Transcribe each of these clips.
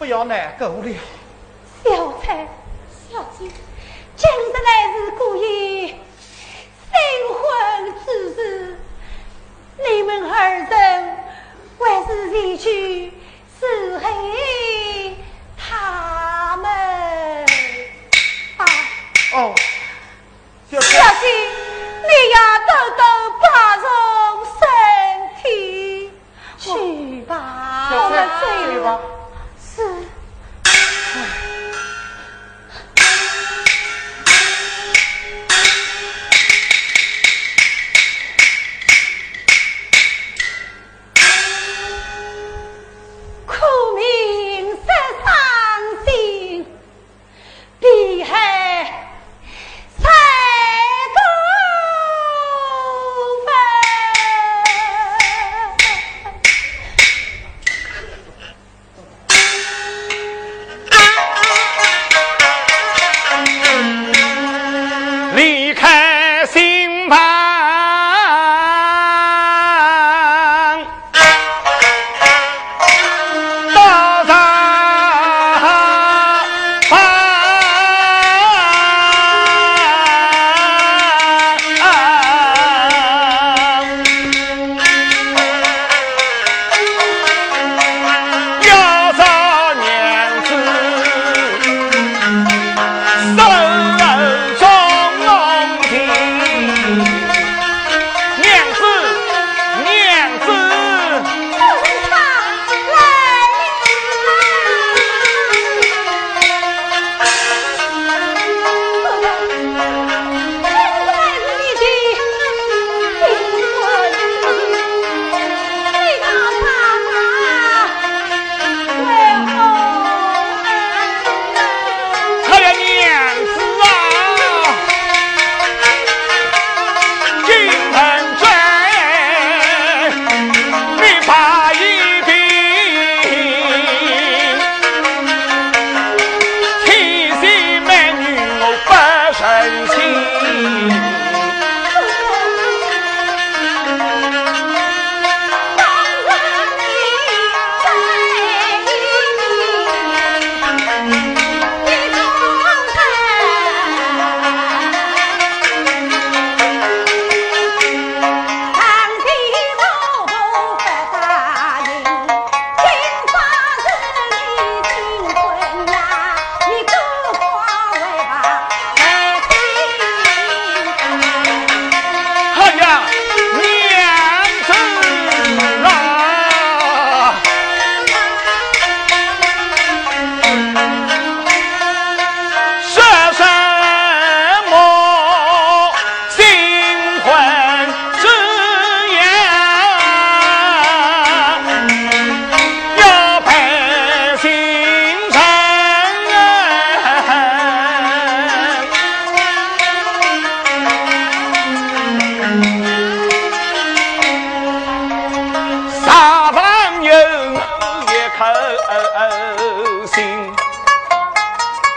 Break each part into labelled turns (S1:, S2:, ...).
S1: 不要难过了。
S2: 小翠，小姐，今日来是故意新婚之日，你们二人还是前去伺候他们啊！
S1: 哦，
S2: 小姐，你要多多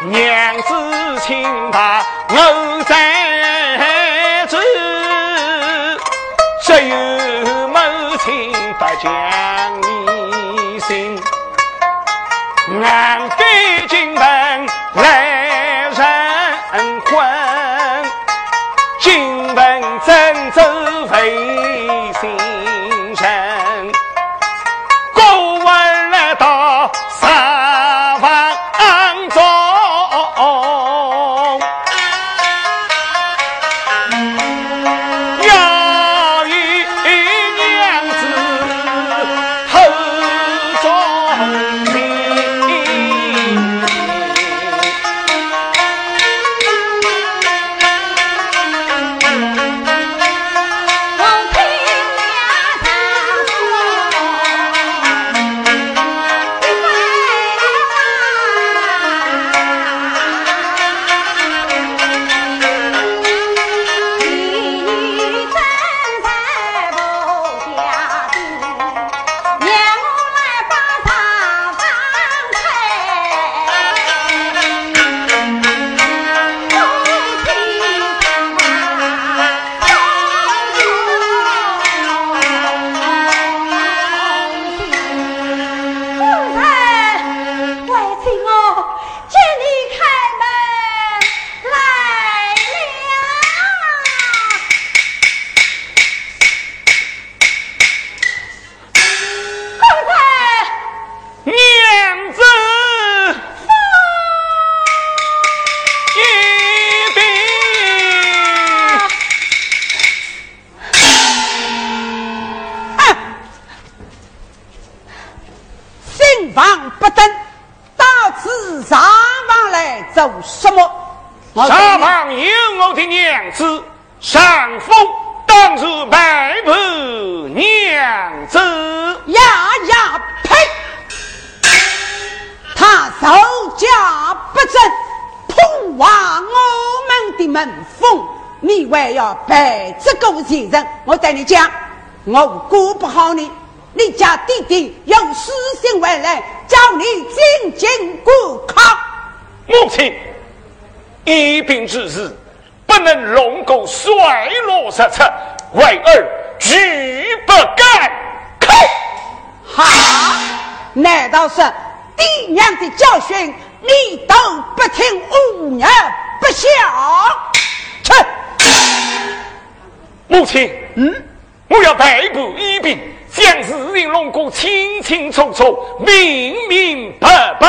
S2: 娘子请把
S1: 我在此只
S2: 有
S3: 母亲不讲你心俺给
S4: 上房有我的娘子，上峰当是白婆娘子。
S3: 呀呀呸！他手脚不正，破坏我们的门风，你还要背这个前人？我对你讲，我过不好你。你家弟弟用私心回来，叫你进京过考。
S4: 母亲，一病之日，不能容过衰落失策，为儿拒不敢开。
S3: 哈？难道是爹娘的教训你都不听，忤逆不孝？
S4: 去！母亲，嗯，我要逮捕一病。将事情弄个清清楚楚、明明白白。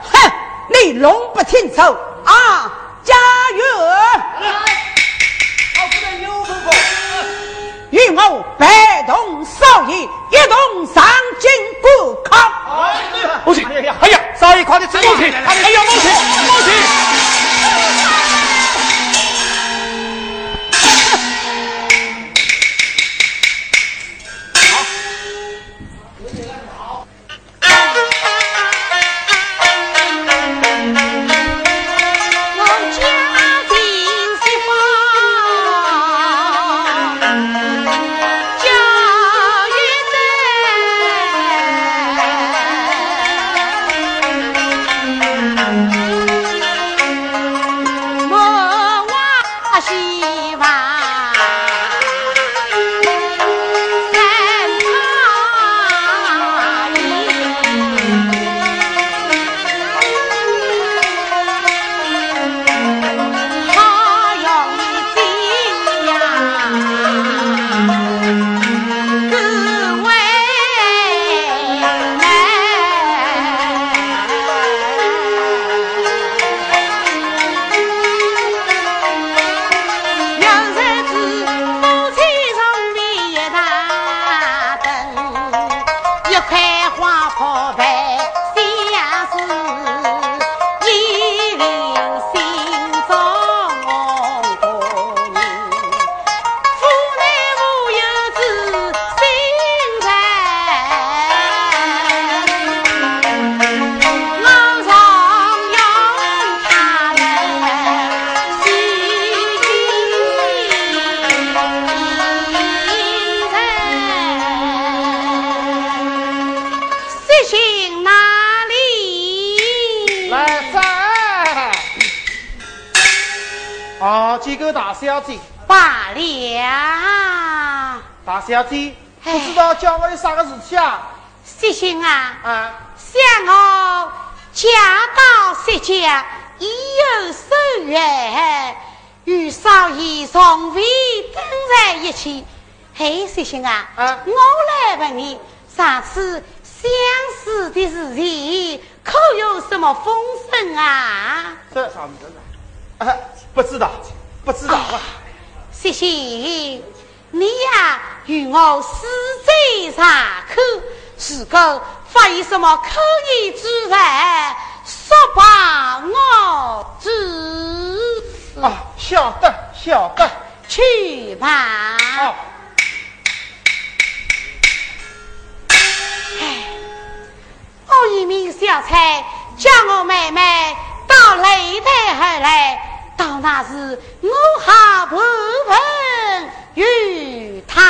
S3: 哼，你弄不清楚啊！加油！
S1: 好不过，
S3: 与我白同少爷一同上京过考。
S4: 母亲，哎呀，哎呀，
S1: 少爷快点走！
S4: 母亲，哎呀，母亲，母亲。
S1: 小姐，不知道叫我有啥个事情啊？
S5: 谢兄啊，
S1: 啊，
S5: 想我嫁到薛家已有数月，与少爷从未登在一起。嘿，薛兄啊，
S1: 啊，
S5: 我来问你，上次相识的事情，可有什么风声啊？
S1: 这上面的，啊，不知道。不知道啊，
S5: 谢谢你呀，与我私在茶口，如果发现什么可疑之人，说罢我知。
S1: 啊，晓得晓得，
S5: 去吧。
S1: 哦。
S5: 哎，我一名小差，叫我妹妹到擂台后来。到那时，我好不问玉堂。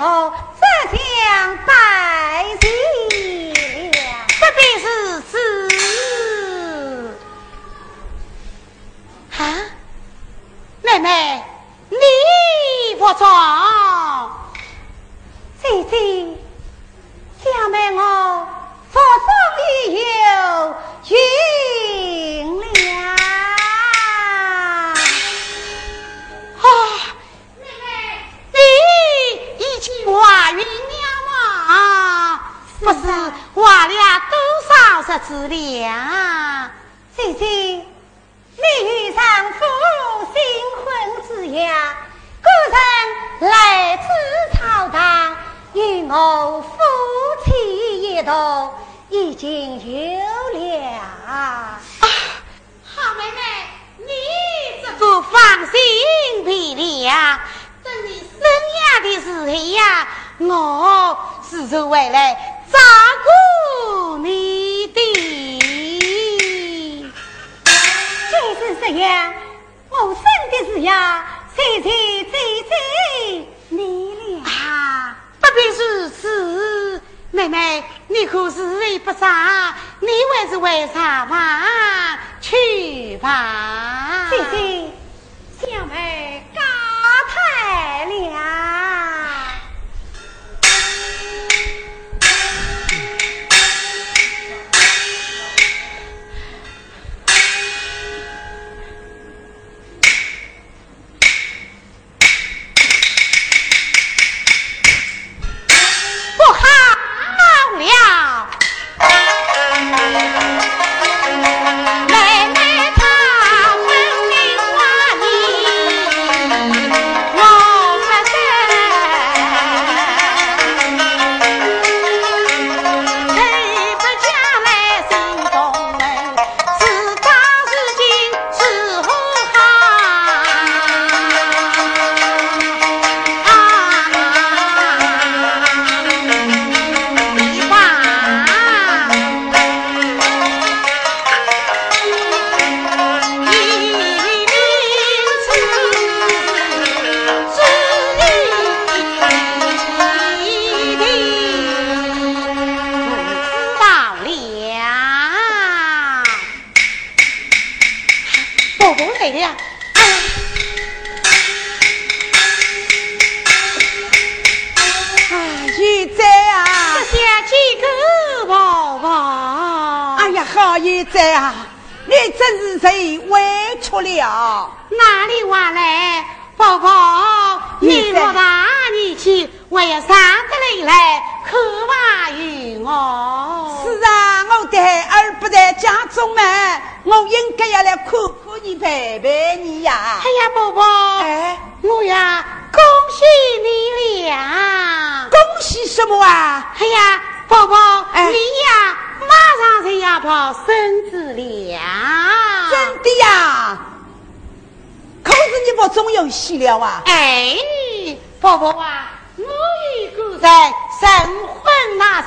S5: 我
S4: 只想
S3: 把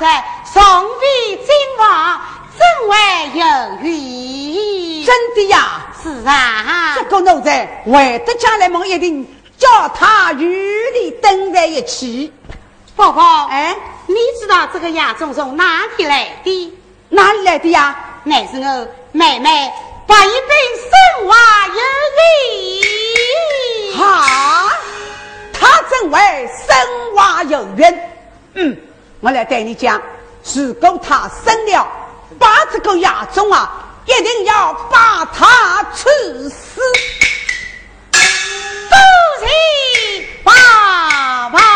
S3: 在，
S5: 从内真旺，真外有运。
S3: 真的呀，
S5: 是啊。
S3: 这个奴才，为得将来，梦一定叫他与你蹲在一起。
S5: 宝宝，
S3: 哎，
S5: 你知道这个杨宗从哪里来的？
S3: 哪里来的呀？
S5: 乃是我妹妹，把一本生娃有运。
S3: 好，他真为生娃有缘。嗯。我来对你讲，如果他生了，把这个野种啊，一定要把他处死。
S5: 恭喜爸爸。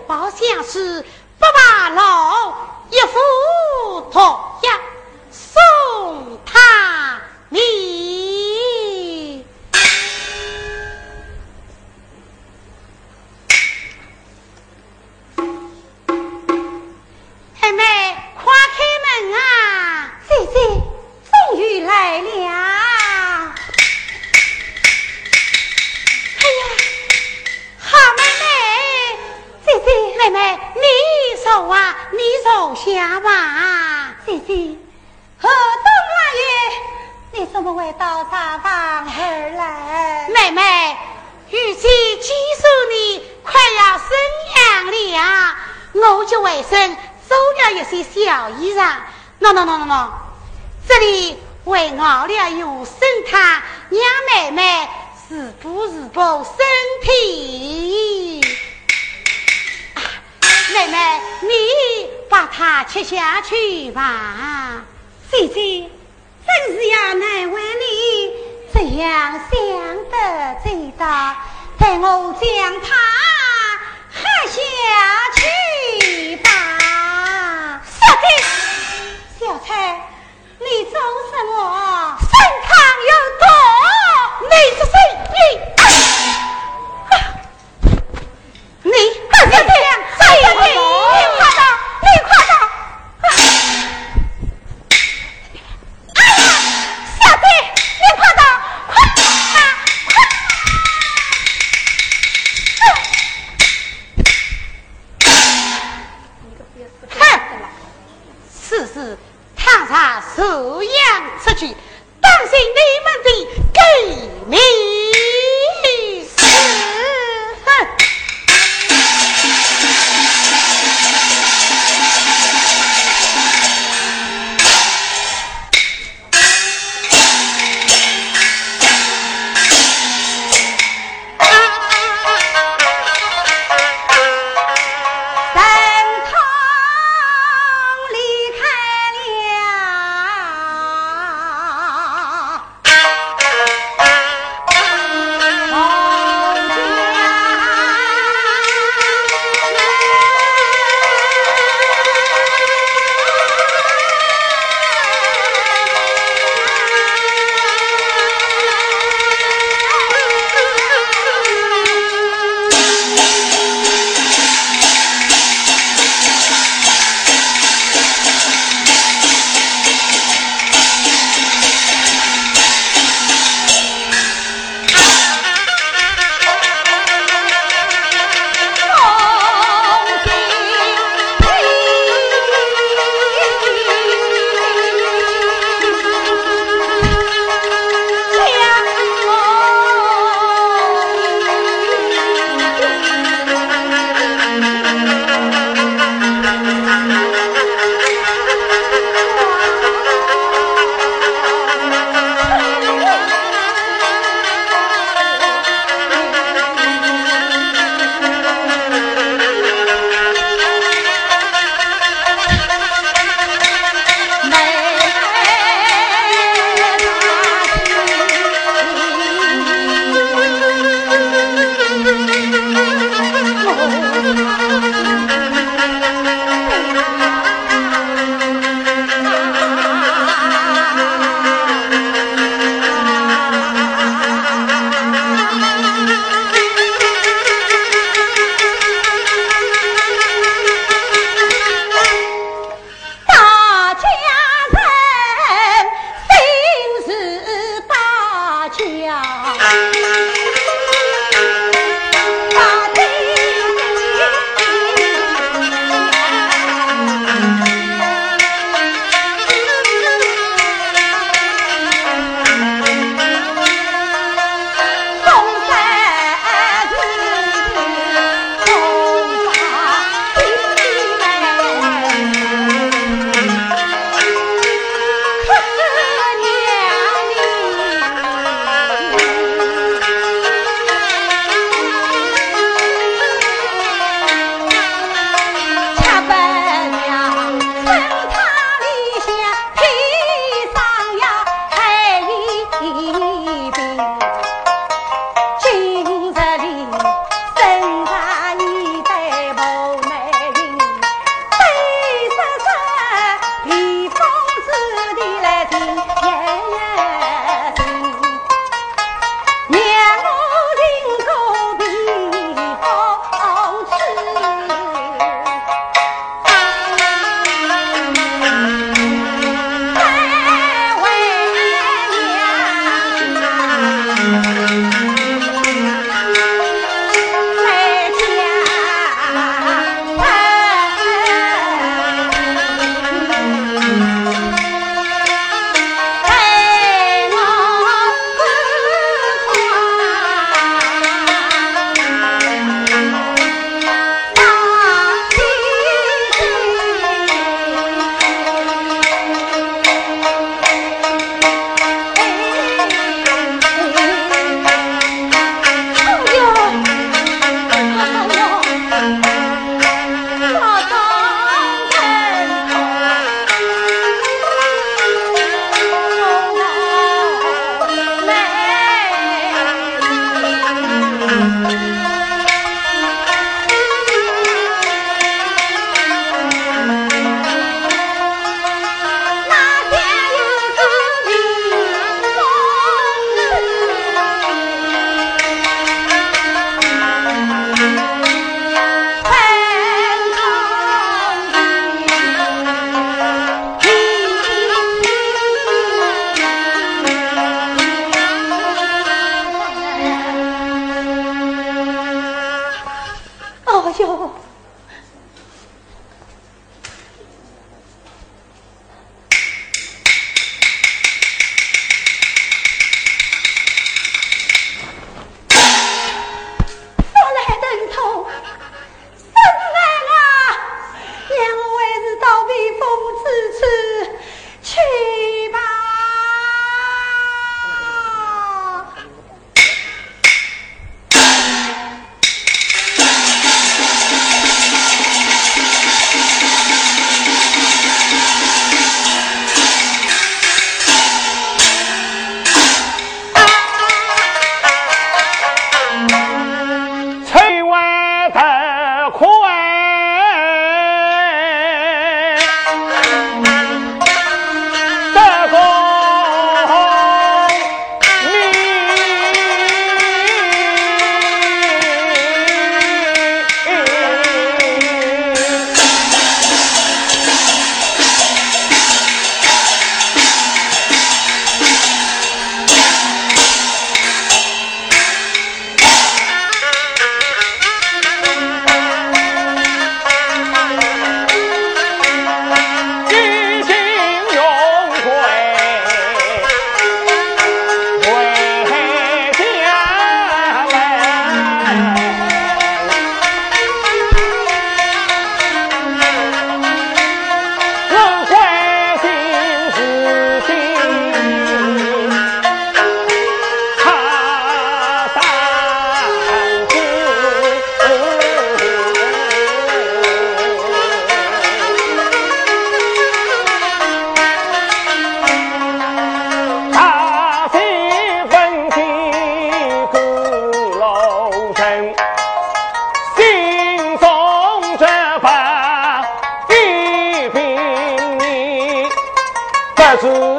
S5: 宝相是，不怕老，一斧头。 가수.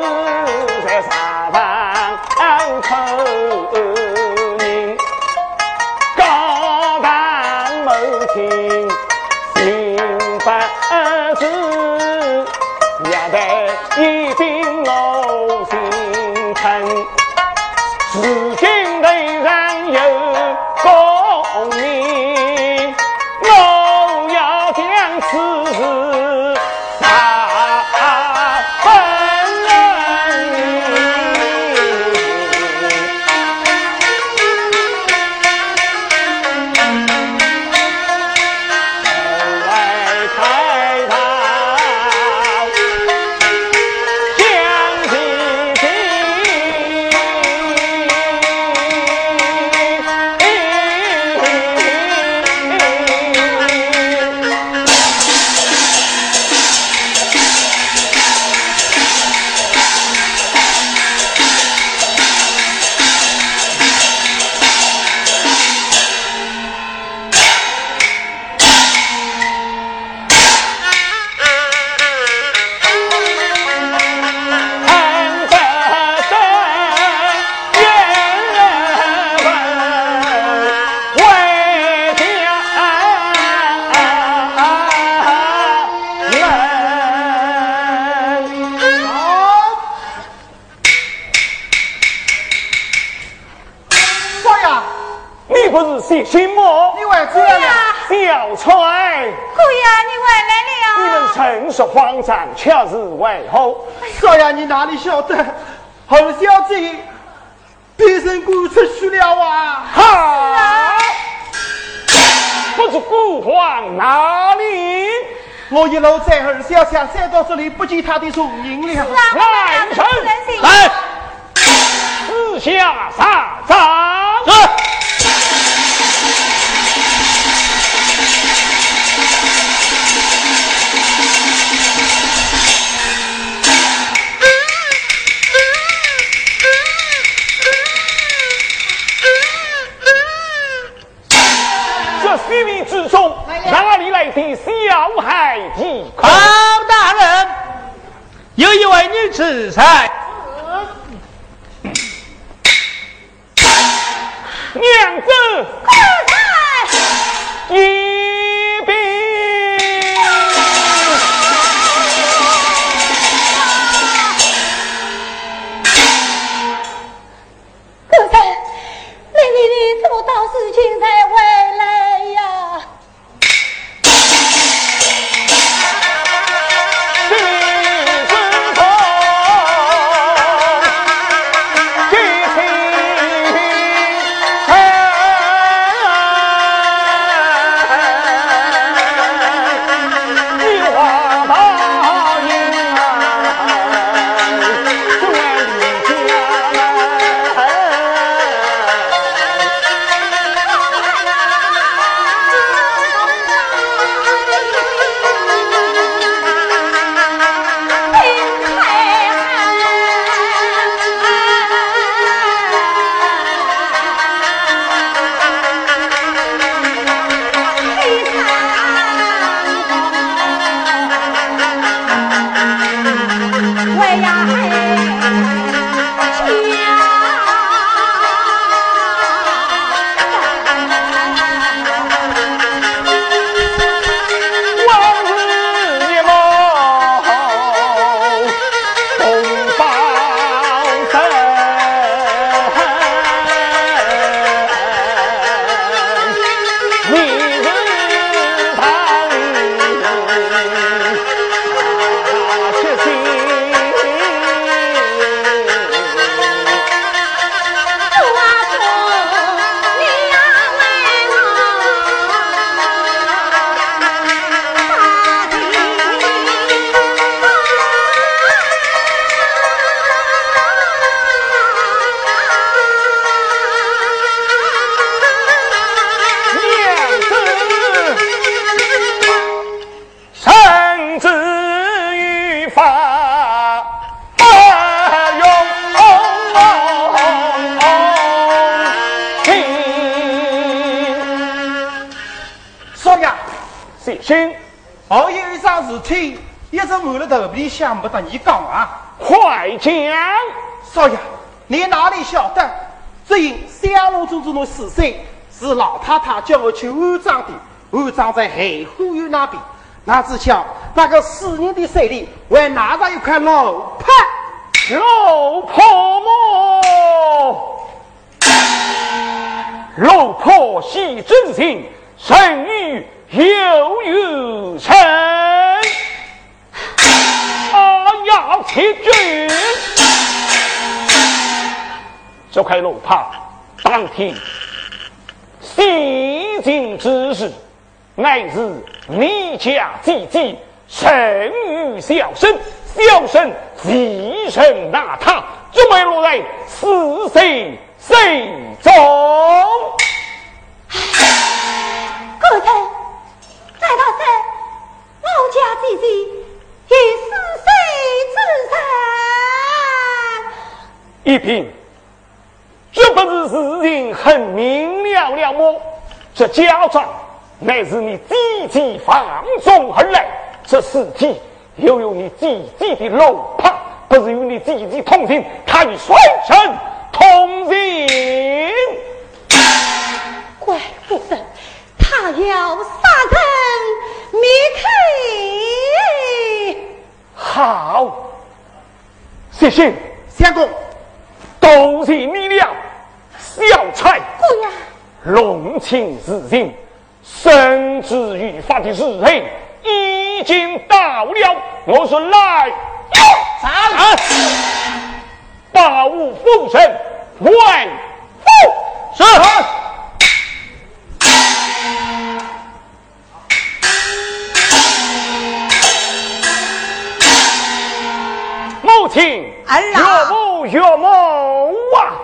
S5: 却是为何？
S2: 少爷，你哪里晓得？侯小姐变身鬼出去了啊！
S5: 哈！不知孤皇哪里？
S2: 我一路在二小姐再到这里，不见他的踪影了。
S5: 来人，来！四下杀张。来的小孩子？
S6: 包大人，有一位女子在。
S5: 娘子，
S7: 快
S5: 来！
S2: 一桩想不得你讲啊。快讲！
S1: 少爷，你哪里晓得？只因香炉中中的死神是老太太叫我去安葬的，安葬在海花园那边。哪知晓那个死人的手里还拿着一块老帕，
S2: 老婆么？老婆喜真情，神与有有成。要切军，这块楼帕当天西京之日，乃是你家姐姐生于小生，小生继承那他，准备落在死谁谁中？
S5: 哥才，再道是我家姐姐也是谁
S2: 之身？一品，这不是事情很明了了么？这家长乃是你姐姐放纵而来，这尸体又有你姐姐的楼帕，不是与你姐姐同行，他与衰神同行。
S5: 怪不得他要杀人灭口。
S2: 好，谢谢
S1: 相公，
S2: 都是你了，小菜。
S5: 姑呀，
S2: 龙情似锦，生之于法的事情已经到了。我说来，
S1: 上，
S2: 把吾封神万夫
S1: 是。
S2: 母亲，岳母岳母啊！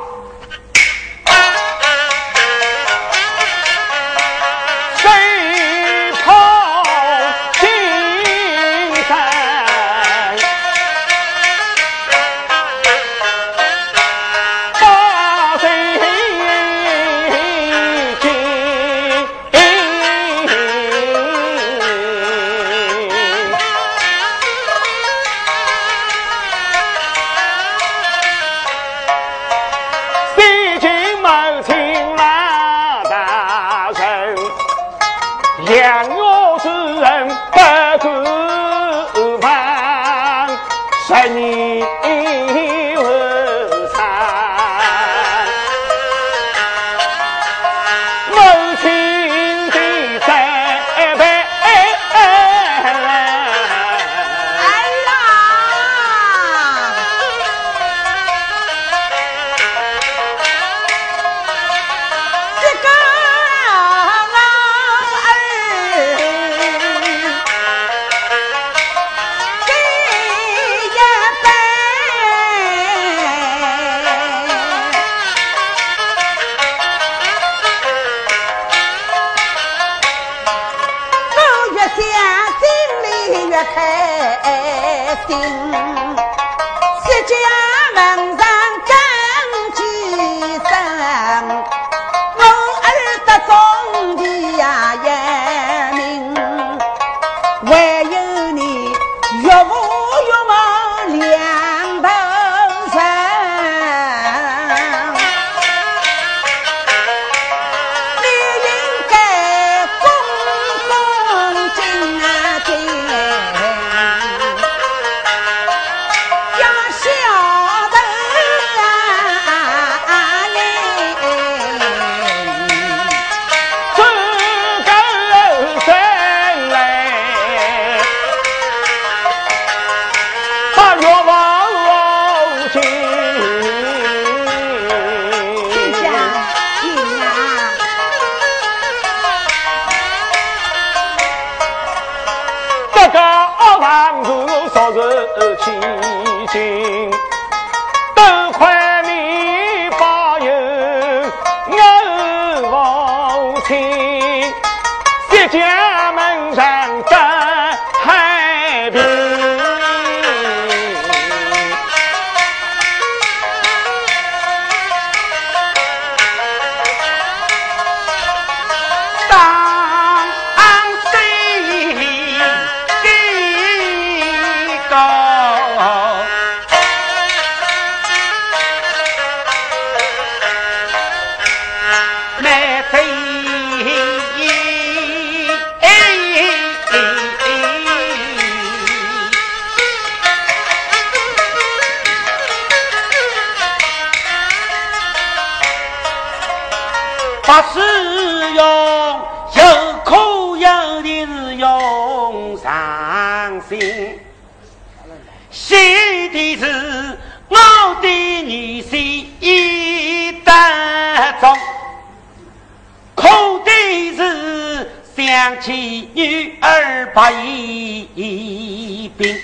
S2: 娘妻女
S3: 儿
S2: 把一
S8: 病，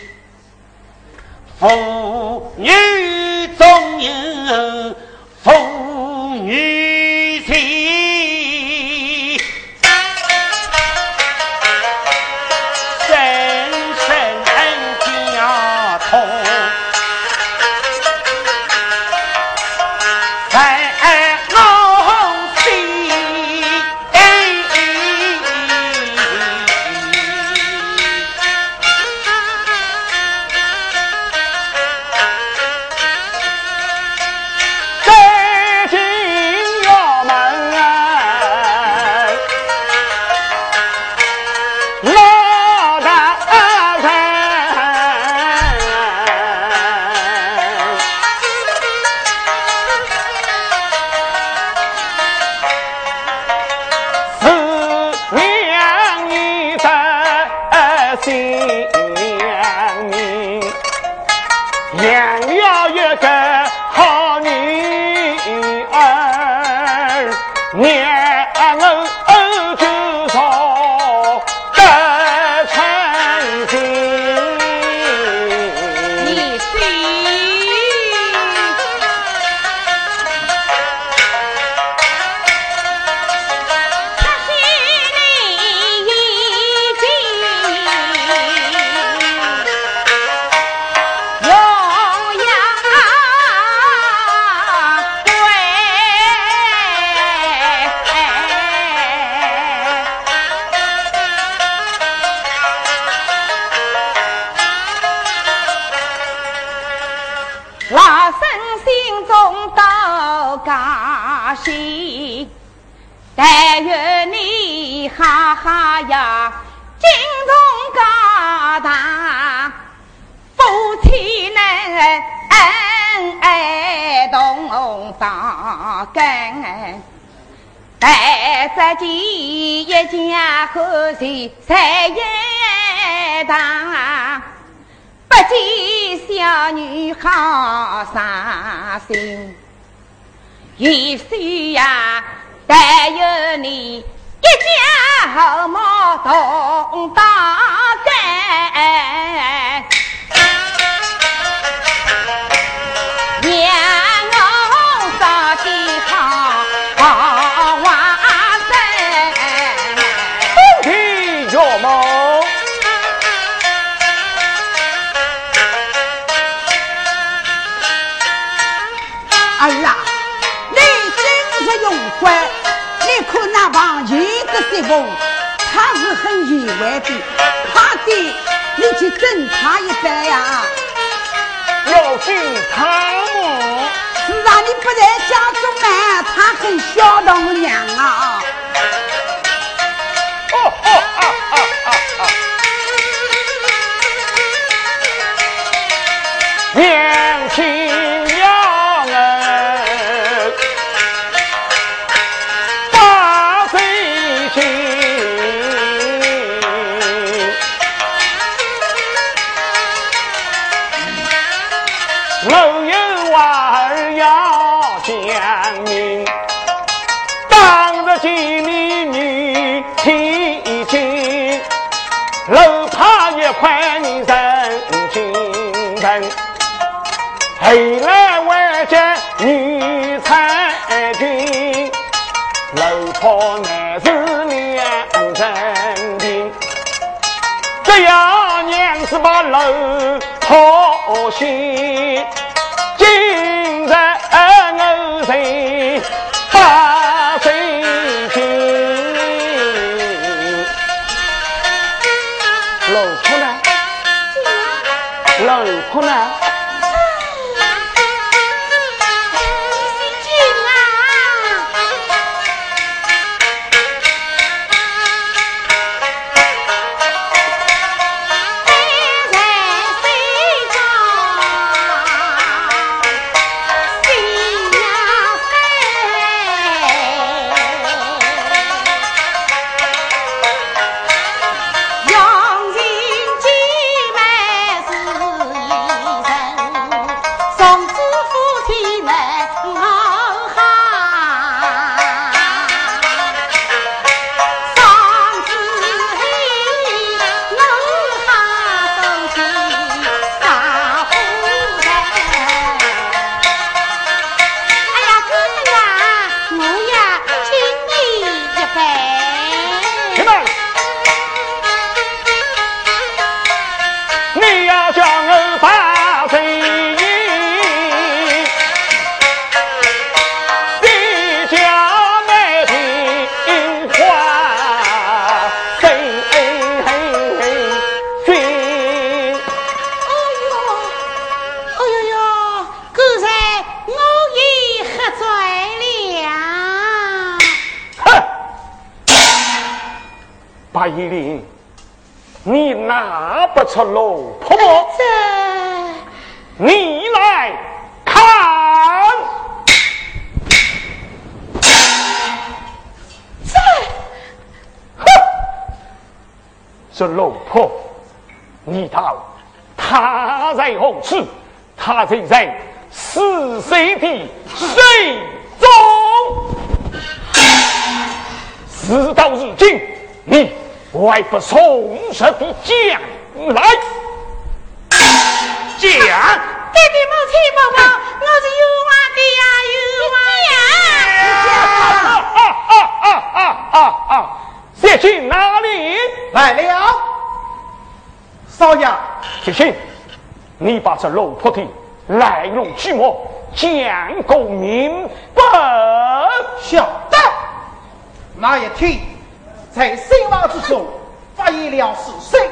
S8: 妇女中有妇女。
S9: 恩爱同大根待在你一家和气在一堂不见小女好伤心玉溪呀但有你一家和睦同大根莲藕扎蹄
S2: 旁把风
S3: 吹月你你是很意外的他的你去整她一番呀。
S2: 要给
S3: 她让你不在家中呢他很孝当娘啊。
S2: 哦哦哦哦哦。哦娘亲 Thank you. 出龙婆？
S5: 这，
S2: 你来看。
S5: 这，
S2: 哼，这龙婆，你道他在何处？他正在死谁的水中。事到如今，你还不从实的讲来？讲，
S5: 爹爹母亲帮忙，我是有话的呀，有
S2: 话讲。啊啊啊啊啊啊！谢逊哪里
S1: 来了？少爷，
S2: 谢逊，你把这老婆的来龙去脉讲个明白。
S1: 晓得。那一天，在新房之中发现了是谁，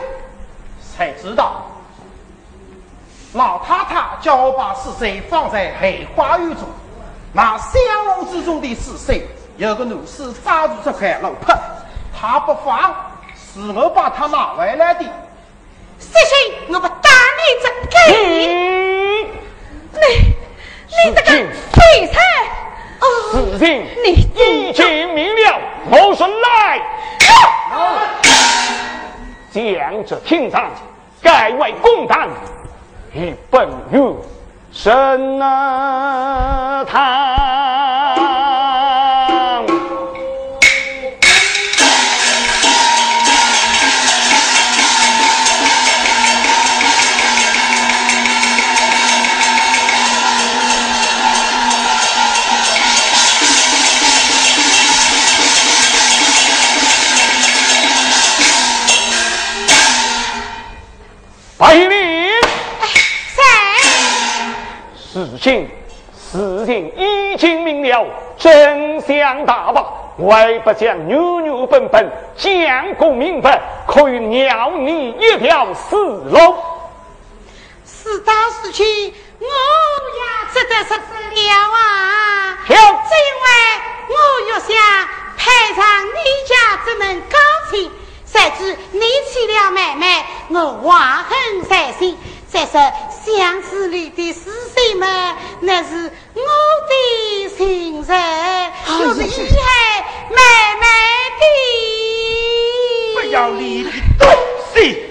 S1: 才知道老太太叫我把死水放在后花园中。那香炉之中的死水？有个女士抓住这块肉帕，他不放，是我把他拿回来的。
S5: 谢谢，我不打你这狗！你你这个废柴！
S2: 事情已经明了，我说来，将这厅堂改为公堂，与本院审他。情事情已经明了，真相大白，为不将牛牛本本讲个明白，可以鸟你一条死路。
S5: 事到如今，我也只得说了啊。
S2: 听，
S5: 正因为我又想派上你家这门高情。谁知你娶了妹妹，我怀恨在心。再说巷子里的死谁们，那是我的情人，又是遗害妹妹
S2: 的。不要理的东西！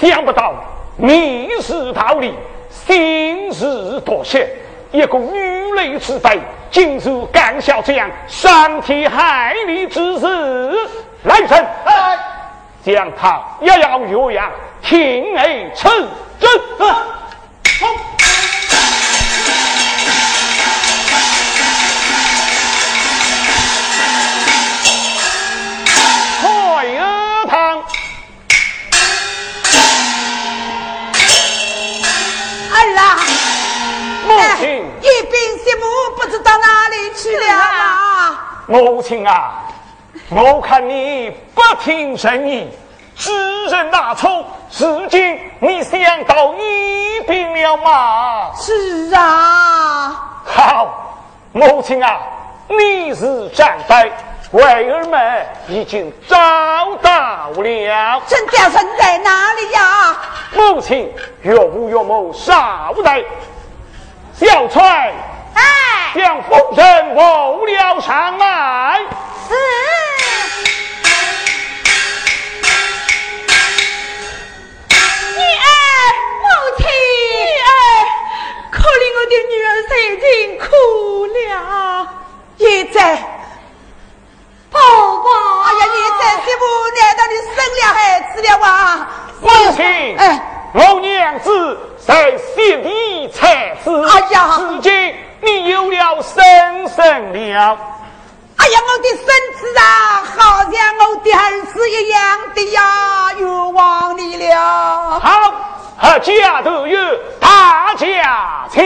S2: 想不到你是逃离，心是多谢，一个女雷之辈，竟是干下这样伤天害理之事。来人，将他也要岳阳，听而称真。快儿堂，
S3: 儿啊，走啊好快呀他二郎
S2: 母亲
S3: 一兵邪物不知到哪里去了
S2: 母亲啊我看你不听声音知人大错。如今你想到一病了吗？
S3: 是啊。
S2: 好，母亲啊，你是长辈，孩儿们已经找到了。
S3: 真家孙在哪里呀？
S2: 母亲，岳父岳母少来。小翠，
S5: 哎，
S2: 将夫人扶了上来。
S5: 是。的女儿最近哭了，
S3: 也在，
S5: 宝宝，
S3: 哎呀，你在媳妇，难道你生了孩子了哇？
S2: 母亲，哎，我娘子在心里才是，
S3: 哎呀，
S2: 如今你有了身生了。
S3: 哎呀，我的孙子啊，好像我的儿子一样的呀，冤枉你了。
S2: 好，家都有大家亲。